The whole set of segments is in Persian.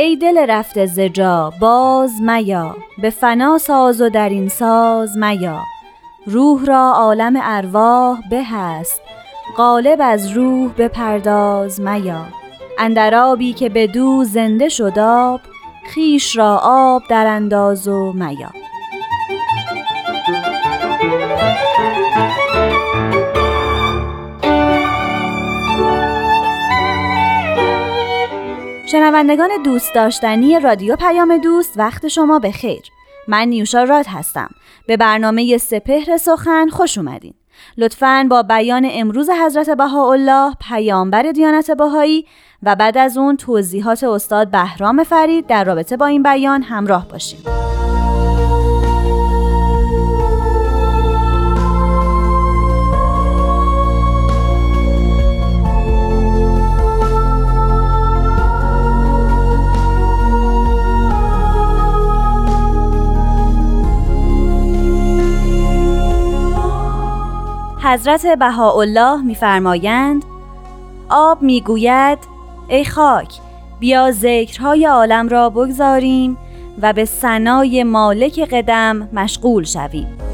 ای دل رفته زجا باز میا به فنا ساز و در این ساز میا. روح را عالم ارواح به هست غالب از روح به پرداز میا. اندر آبی که به دو زنده شد آب خیش را آب در انداز و میا. شنوندگان دوست داشتنی رادیو پیام دوست وقت شما به خیر. من نیوشا راد هستم. به برنامه سپهر سخن خوش اومدین. لطفاً با بیان امروز حضرت بهاءالله پیامبر دیانت بهایی و بعد از اون توضیحات استاد بهرام فرید در رابطه با این بیان همراه باشیم. حضرت بهاءالله میفرمایند آب می‌گوید ای خاک بیا ذکرهای عالم را بگذاریم و به سنای مالک قدم مشغول شویم.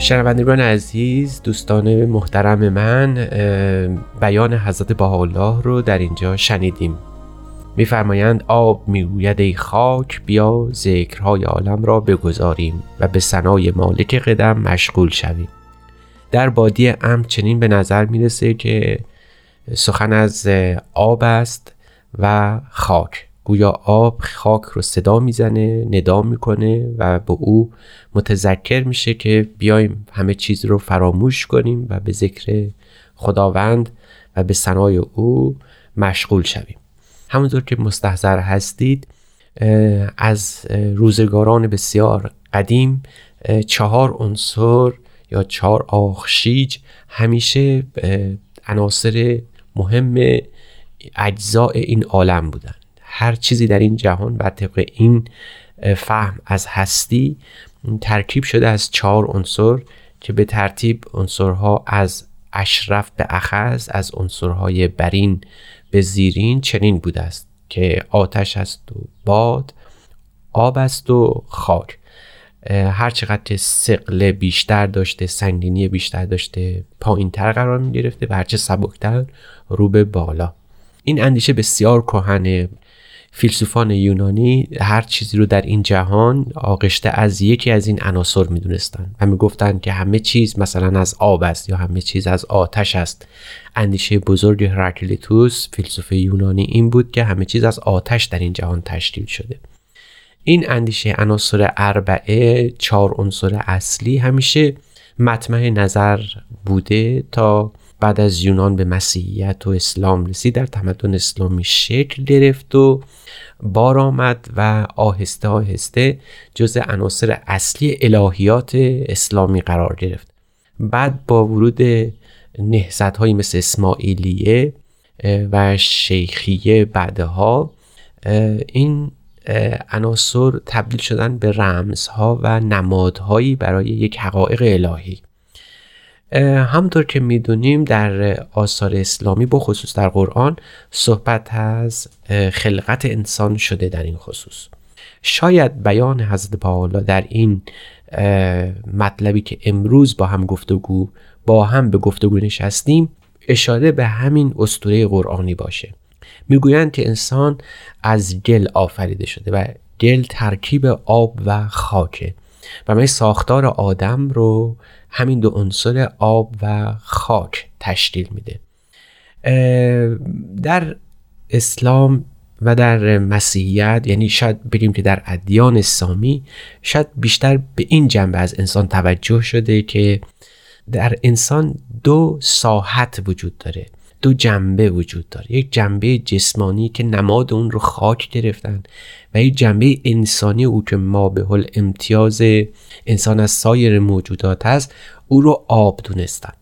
شنوندگان عزیز دوستان محترم من بیان حضرت بهاءالله رو در اینجا شنیدیم. میفرمایند آب می‌گوید ای خاک بیا ذکرهای عالم را بگذاریم و به سنای مالک قدم مشغول شویم. در بادی ام چنین به نظر می‌رسه که سخن از آب است و خاک. گویا آب خاک رو صدا می‌زنه ندا می‌کنه و به او متذکر میشه که بیایم همه چیز رو فراموش کنیم و به ذکر خداوند و به سنای او مشغول شویم. همونطور که مستحضر هستید از روزگاران بسیار قدیم چهار عنصر یا چهار آخشیج همیشه عناصر مهم اجزاء این عالم بودن. هر چیزی در این جهان بر طبق این فهم از هستی ترکیب شده از چهار عنصر که به ترتیب عنصرها از اشرف به اخذ از عنصرهای برین به زیرین چنین بوده است که آتش است و باد آب است و خاک هر چقدر سقل بیشتر داشته سنگینی بیشتر داشته پایین تر قرار می گرفته و هرچه سبکتر رو به بالا. این اندیشه بسیار کهنه. فیلسوفان یونانی هر چیزی رو در این جهان آغشته از یکی از این عناصر می‌دونستند و می‌گفتند که همه چیز مثلا از آب است یا همه چیز از آتش است. اندیشه بزرگ هراکلیتوس فیلسوف یونانی این بود که همه چیز از آتش در این جهان تشکیل شده. این اندیشه عناصر اربعه چهار عنصر اصلی همیشه مطمع نظر بوده تا بعد از یونان به مسیحیت و اسلام رسید در تمدن اسلامی شکل گرفت و بار آمد و آهسته آهسته جز عناصر اصلی الهیات اسلامی قرار گرفت. بعد با ورود نهزت های مثل اسماعیلیه و شیخیه بعدها این عناصر تبدیل شدن به رمزها و نمادهایی برای یک حقایق الهی. همونطور که می‌دونیم در آثار اسلامی بخصوص در قرآن صحبت از خلقت انسان شده در این خصوص. شاید بیان حضرت پاولا در این مطلبی که امروز با هم گفتگو با هم به گفتگو نشستیم اشاره به همین اسطوره قرآنی باشه. می‌گویند که انسان از گل آفریده شده و گل ترکیب آب و خاکه. و من ساختار آدم رو همین دو عنصر آب و خاک تشکیل میده. در اسلام و در مسیحیت یعنی شاید بگیم که در ادیان سامی شاید بیشتر به این جنبه از انسان توجه شده که در انسان دو ساحت وجود داره. دو جنبه وجود داره. یک جنبه جسمانی که نماد اون رو خاک گرفتن و یک جنبه انسانی او که ما به حال امتیاز انسان از سایر موجودات هست او رو آب دونستن.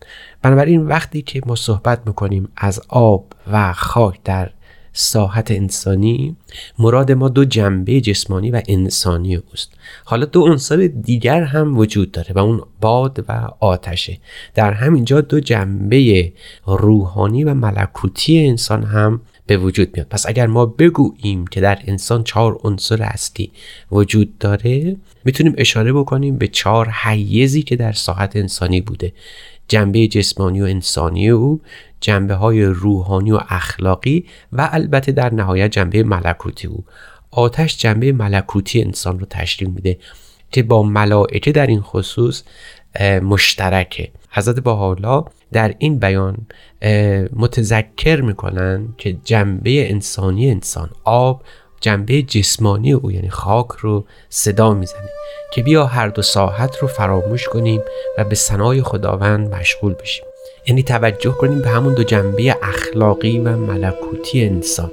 بنابراین وقتی که ما صحبت می‌کنیم از آب و خاک در ساحت انسانی. مراد ما دو جنبه جسمانی و انسانی اوست. حالا دو عنصر دیگر هم وجود داره و اون باد و آتشه. در همینجا دو جنبه روحانی و ملکوتی انسان هم به وجود میاد. پس اگر ما بگوییم که در انسان چهار عنصر اصلی وجود داره می‌تونیم اشاره بکنیم به چهار حیزی که در ساحت انسانی بوده. جنبه جسمانی و انسانی او جنبه های روحانی و اخلاقی و البته در نهایت جنبه ملکوتی او. آتش جنبه ملکوتی انسان رو تشکیل میده که با ملائکه در این خصوص مشترکه. حضرت باحالا در این بیان متذکر می‌کنن که جنبه انسانی انسان آب جنبه جسمانی او یعنی خاک رو صدا می‌زنه که بیا هر دو ساحت رو فراموش کنیم و به سنای خداوند مشغول بشیم. یعنی توجه کنیم به همون دو جنبه اخلاقی و ملکوتی انسان.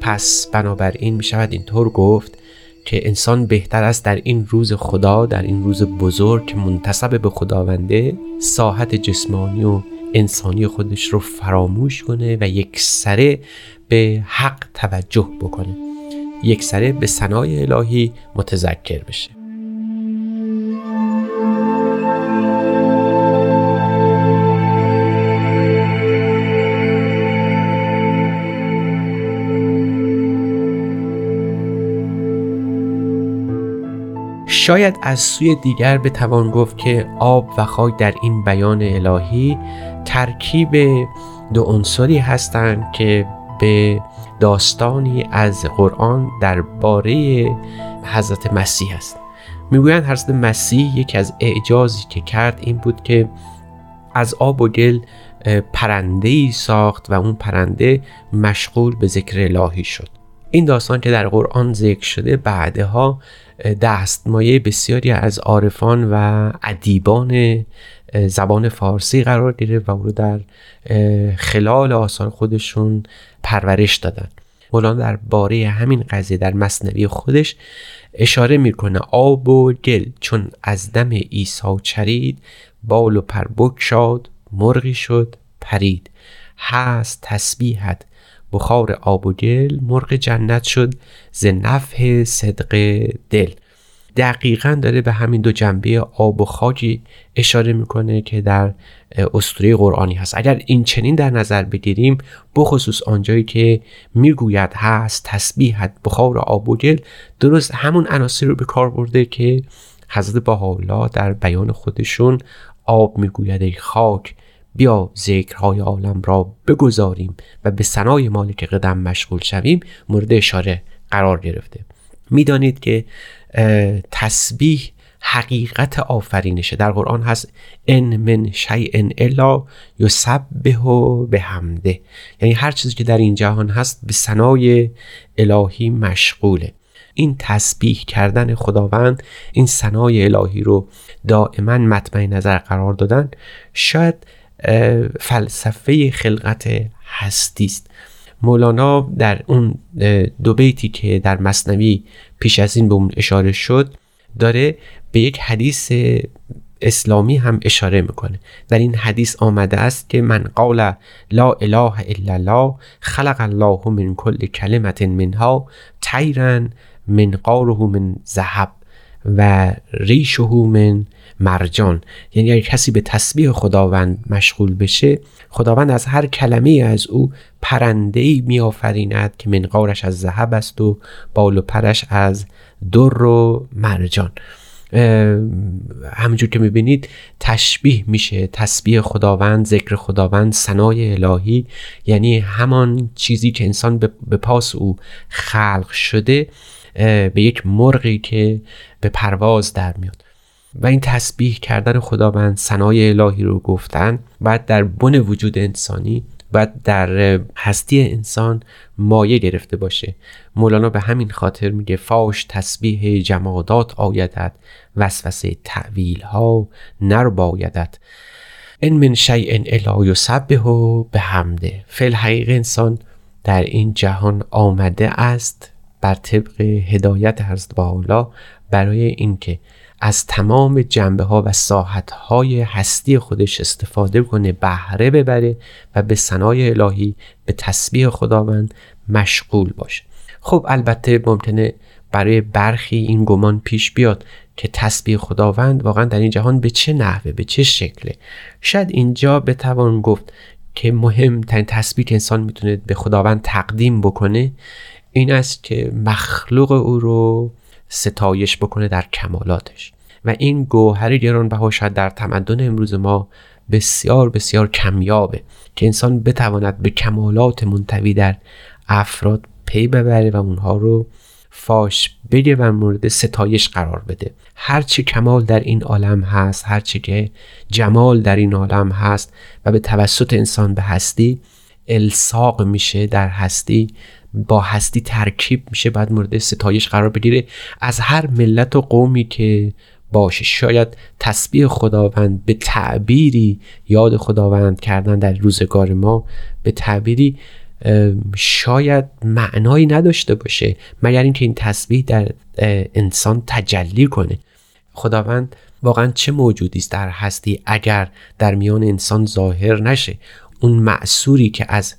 پس بنابراین می شود اینطور گفت که انسان بهتر است در این روز خدا در این روز بزرگ که منتصب به خداونده ساحت جسمانی و انسانی خودش رو فراموش کنه و یک سره به حق توجه بکنه. یک سره به سنای الهی متذکر بشه. شاید از سوی دیگر بتوان گفت که آب و خاک در این بیان الهی ترکیب دو عنصری هستند که به داستانی از قرآن درباره حضرت مسیح است. می‌گویند حضرت مسیح یکی از اعجازی که کرد این بود که از آب و گل پرنده ای ساخت و اون پرنده مشغول به ذکر الهی شد. این داستان که در قرآن ذکر شده بعدها دستمایه بسیاری از عارفان و ادیبان زبان فارسی قرار گرفت و او رو در خلال آثار خودشون پرورش دادن. مولانا در باره همین قضیه در مصنوی خودش اشاره می‌کنه. آب و گل چون از دم عیسی چرید بال و پر شاد مرغی شد پرید. هست تسبیحت. بخار آب و گل مرغ جنت شد ز نفح صدق دل. دقیقا داره به همین دو جنبه آب و خاجی اشاره می‌کنه که در اسطوره قرآنی هست. اگر این چنین در نظر بگیریم بخصوص آنجایی که می‌گوید هست تسبیحت بخار آب و گل درست همون عناصر رو به کار برده که حضرت بهاءالله در بیان خودشون آب می‌گوید. ای خاک بیا ذکرهای عالم را بگذاریم و به سنای مالک قدم مشغول شویم. مورد اشاره قرار گرفته. می‌دانید که تسبیح حقیقت آفرینشه. در قرآن هست ان من شیء الا یسبح به همده یعنی هر چیزی که در این جهان هست به سنای الهی مشغوله. این تسبیح کردن خداوند این سنای الهی رو دائما مطمع نظر قرار دادن شاید فلسفه خلقت هستی است مولانا در اون دو بیتی که در مصنوی پیش از این به اون اشاره شد داره به یک حدیث اسلامی هم اشاره می‌کنه. در این حدیث آمده است که من قال لا اله الا الله خلق الله من کل کلمت منها تیرا من قاره من ذهب و ریشه من مرجان. یعنی اگر کسی به تسبیح خداوند مشغول بشه خداوند از هر کلمه از او پرنده ای میآفریند که منقارش از ذهب است و بال و پرش از در و مرجان. همونجور که می‌بینید تشبیه میشه. تسبیح خداوند ذکر خداوند سنای الهی. یعنی همان چیزی که انسان به پاس او خلق شده به یک مرغی که به پرواز در میاد. و این تسبیح کردن خداوند سنای الهی رو گفتن بعد در بن وجود انسانی باید در هستی انسان مایه گرفته باشه. مولانا به همین خاطر میگه فاش تسبیح جمادات آیدد وسوسه تعویل ها نر بایدد ان من شیء الا یسبح به حمده فل حقیق انسان در این جهان آمده است بر طبق هدایت حضرت با برای اینکه از تمام جنبه ها و ساحت های هستی خودش استفاده کنه بهره ببره و به سنای الهی به تسبیح خداوند مشغول باشه. خب البته ممکنه برای برخی این گمان پیش بیاد که تسبیح خداوند واقعا در این جهان به چه نحوه به چه شکله. شاید اینجا بتوان گفت که مهمترین تسبیح که انسان می‌تونه به خداوند تقدیم بکنه این است که مخلوق او رو ستایش بکنه در کمالاتش. و این گوهر گرانبها شاید در تمدن امروز ما بسیار بسیار کمیابه که انسان بتواند به کمالات منتوی در افراد پی ببره و اونها رو فاش بگه و مورد ستایش قرار بده. هرچی کمال در این عالم هست هرچی که جمال در این عالم هست و به توسط انسان به هستی الساق میشه در هستی با هستی ترکیب میشه بعد مورد ستایش قرار بگیره. از هر ملت و قومی که باشه شاید تسبیح خداوند به تعبیری یاد خداوند کردن در روزگار ما به تعبیری شاید معنایی نداشته باشه مگر اینکه این تسبیح در انسان تجلی کنه. خداوند واقعا چه موجودی است در هستی اگر در میان انسان ظاهر نشه؟ اون معصوری که از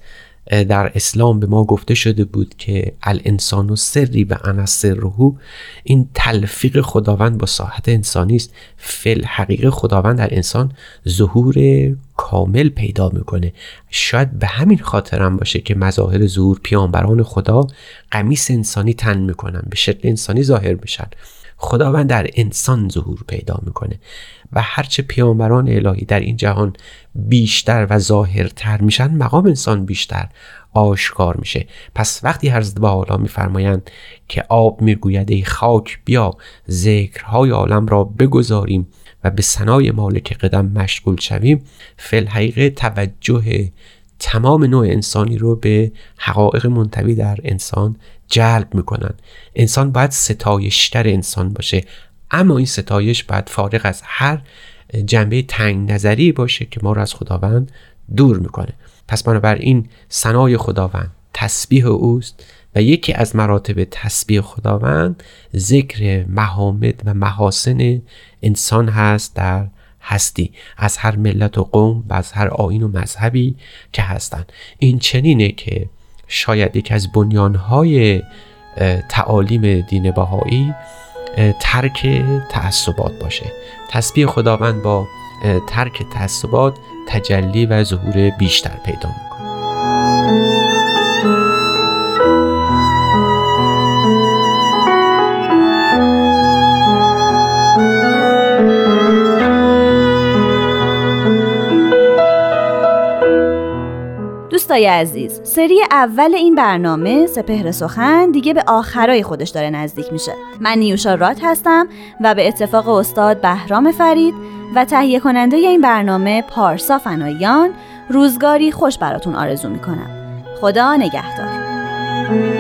در اسلام به ما گفته شده بود که الانسان و سری و انا سرهو این تلفیق خداوند با ساحت انسانی است. فل حقیق خداوند در انسان ظهور کامل پیدا می‌کنه. شاید به همین خاطرم باشه که مظاهر ظهور پیانبران خدا قمیس انسانی تن می‌کنن به شکل انسانی ظاهر میشن. خداوند در انسان ظهور پیدا می‌کنه. و هرچه پیامبران الهی در این جهان بیشتر و ظاهرتر میشن مقام انسان بیشتر آشکار میشه. پس وقتی حضرت حالا میفرمایند که آب می‌گوید ای خاک بیا ذکرهای عالم را بگذاریم و به سنای مالک قدم مشغول شویم فل حقیقه توجه تمام نوع انسانی رو به حقایق منتوی در انسان جلب می‌کنن. انسان باید ستایشتر انسان باشه. اما این ستایش باید فارغ از هر جنبه تنگ نظری باشه که ما رو از خداوند دور می‌کنه. پس بنابراین سنای خداوند تسبیح اوست و یکی از مراتب تسبیح خداوند ذکر محامد و محاسن انسان هست در هستی. از هر ملت و قوم و از هر آین و مذهبی که هستند. این چنینه که شاید یکی از بنیانهای تعالیم دین بهایی ترک تعصبات باشه. تسبیح خداوند با ترک تعصبات تجلی و ظهور بیشتر پیدا می‌کنه. دوستای عزیز سری اول این برنامه سپهر سخن دیگه به آخرای خودش داره نزدیک میشه. من نیوشا رات هستم و به اتفاق استاد بهرام فرید و تهیه کننده این برنامه پارسا فنایان روزگاری خوش براتون آرزو می‌کنم. خدا نگهدار.